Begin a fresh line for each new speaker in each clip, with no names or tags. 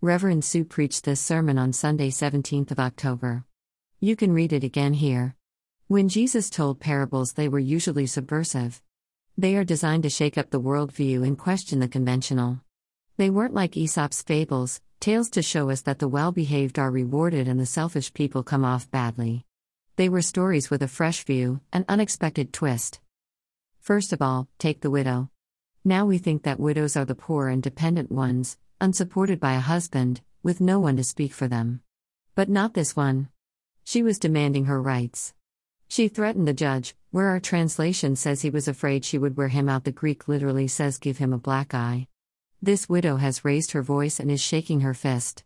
Reverend Sue preached this sermon on Sunday, 17th of October. You can read it again here. When Jesus told parables, they were usually subversive. They are designed to shake up the worldview and question the conventional. They weren't like Aesop's fables, tales to show us that the well behaved are rewarded and the selfish people come off badly. They were stories with a fresh view, an unexpected twist. First of all, take the widow. Now we think that widows are the poor and dependent ones, unsupported by a husband, with no one to speak for them. But not this one. She was demanding her rights. She threatened the judge, where our translation says he was afraid she would wear him out, the Greek literally says give him a black eye. This widow has raised her voice and is shaking her fist.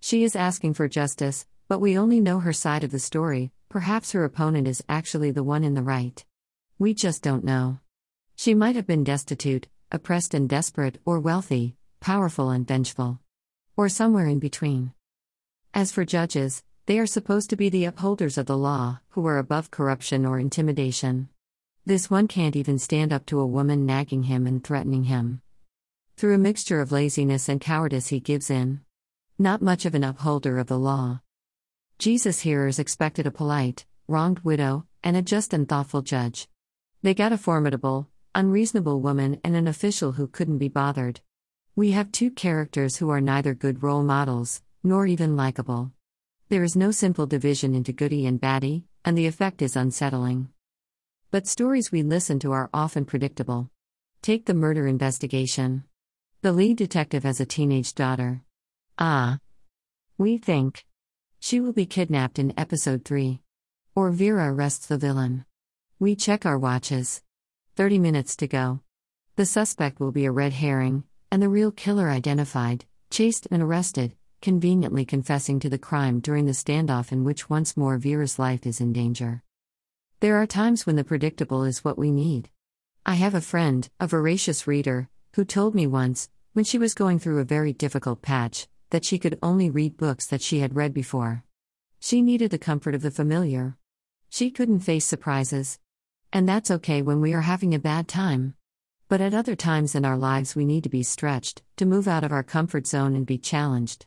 She is asking for justice, but we only know her side of the story, perhaps her opponent is actually the one in the right. We just don't know. She might have been destitute, oppressed and desperate, or wealthy, powerful and vengeful. Or somewhere in between. As for judges, they are supposed to be the upholders of the law, who are above corruption or intimidation. This one can't even stand up to a woman nagging him and threatening him. Through a mixture of laziness and cowardice, he gives in. Not much of an upholder of the law. Jesus' hearers expected a polite, wronged widow, and a just and thoughtful judge. They got a formidable, unreasonable woman and an official who couldn't be bothered. We have two characters who are neither good role models, nor even likable. There is no simple division into goody and baddie, and the effect is unsettling. But stories we listen to are often predictable. Take the murder investigation. The lead detective has a teenage daughter. Ah. We think. She will be kidnapped in episode 3. Or Vera arrests the villain. We check our watches. 30 minutes to go. The suspect will be a red herring, and the real killer identified, chased, and arrested, conveniently confessing to the crime during the standoff in which once more Vera's life is in danger. There are times when the predictable is what we need. I have a friend, a voracious reader, who told me once, when she was going through a very difficult patch, that she could only read books that she had read before. She needed the comfort of the familiar. She couldn't face surprises. And that's okay when we are having a bad time. But at other times in our lives, we need to be stretched, to move out of our comfort zone and be challenged.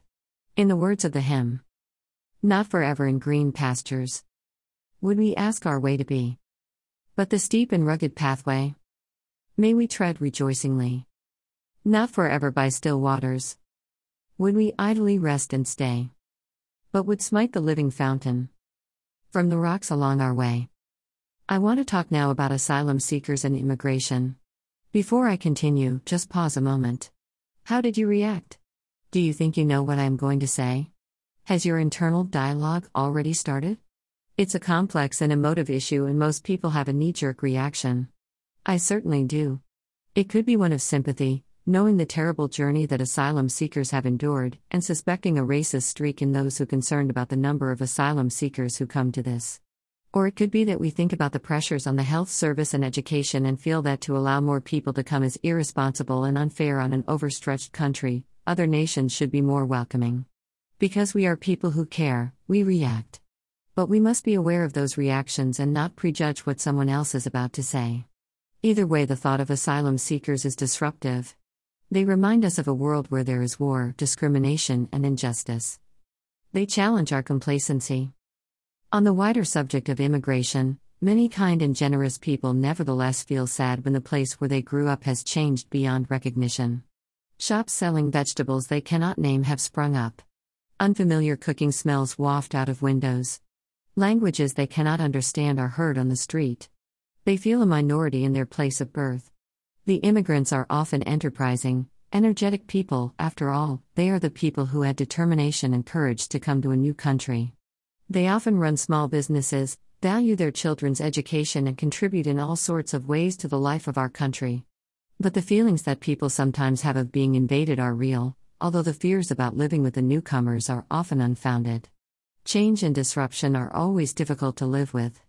In the words of the hymn, Not forever in green pastures would we ask our way to be, but the steep and rugged pathway may we tread rejoicingly. Not forever by still waters would we idly rest and stay, but would smite the living fountain from the rocks along our way. I want to talk now about asylum seekers and immigration. Before I continue, just pause a moment. How did you react? Do you think you know what I am going to say? Has your internal dialogue already started? It's a complex and emotive issue, and most people have a knee jerk reaction. I certainly do. It could be one of sympathy, knowing the terrible journey that asylum seekers have endured, and suspecting a racist streak in those who concerned about the number of asylum seekers who come to this. Or it could be that we think about the pressures on the health service and education and feel that to allow more people to come is irresponsible and unfair on an overstretched country, other nations should be more welcoming. Because we are people who care, we react. But we must be aware of those reactions and not prejudge what someone else is about to say. Either way, the thought of asylum seekers is disruptive. They remind us of a world where there is war, discrimination, and injustice. They challenge our complacency. On the wider subject of immigration, many kind and generous people nevertheless feel sad when the place where they grew up has changed beyond recognition. Shops selling vegetables they cannot name have sprung up. Unfamiliar cooking smells waft out of windows. Languages they cannot understand are heard on the street. They feel a minority in their place of birth. The immigrants are often enterprising, energetic people, after all, they are the people who had determination and courage to come to a new country. They often run small businesses, value their children's education, and contribute in all sorts of ways to the life of our country. But the feelings that people sometimes have of being invaded are real, although the fears about living with the newcomers are often unfounded. Change and disruption are always difficult to live with.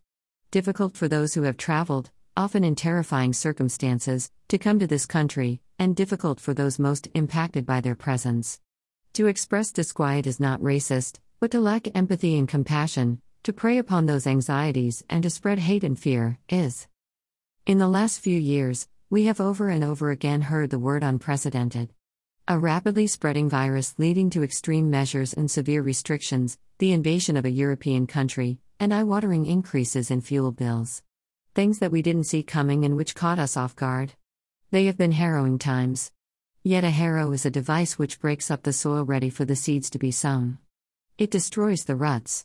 Difficult for those who have traveled, often in terrifying circumstances, to come to this country, and difficult for those most impacted by their presence. To express disquiet is not racist, but to lack empathy and compassion, to prey upon those anxieties, and to spread hate and fear, is. In the last few years, we have over and over again heard the word unprecedented. A rapidly spreading virus leading to extreme measures and severe restrictions, the invasion of a European country, and eye watering increases in fuel bills. Things that we didn't see coming and which caught us off guard. They have been harrowing times. Yet a harrow is a device which breaks up the soil ready for the seeds to be sown. It destroys the ruts.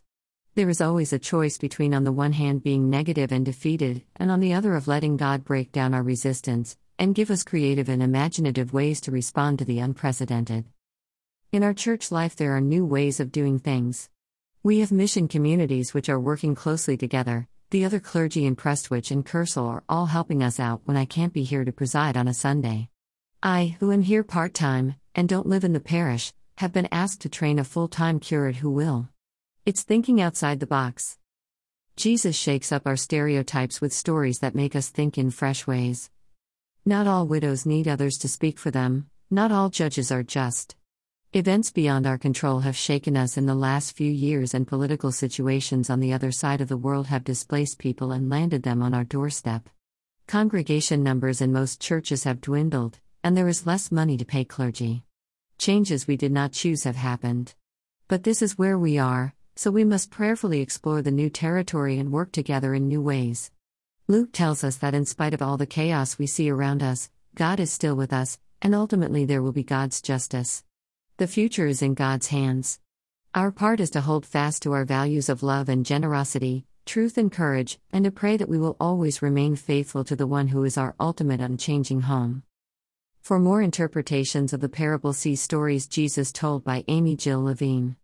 There is always a choice between, on the one hand, being negative and defeated, and on the other, of letting God break down our resistance, and give us creative and imaginative ways to respond to the unprecedented. In our church life, there are new ways of doing things. We have mission communities which are working closely together. The other clergy in Prestwich and Kersal are all helping us out when I can't be here to preside on a Sunday. I, who am here part time, and don't live in the parish, have been asked to train a full time curate who will. It's thinking outside the box. Jesus shakes up our stereotypes with stories that make us think in fresh ways. Not all widows need others to speak for them, not all judges are just. Events beyond our control have shaken us in the last few years, and political situations on the other side of the world have displaced people and landed them on our doorstep. Congregation numbers in most churches have dwindled, and there is less money to pay clergy. Changes we did not choose have happened. But this is where we are, so we must prayerfully explore the new territory and work together in new ways. Luke tells us that in spite of all the chaos we see around us, God is still with us, and ultimately there will be God's justice. The future is in God's hands. Our part is to hold fast to our values of love and generosity, truth and courage, and to pray that we will always remain faithful to the one who is our ultimate unchanging home. For more interpretations of the parable, see stories Jesus told by Amy Jill Levine.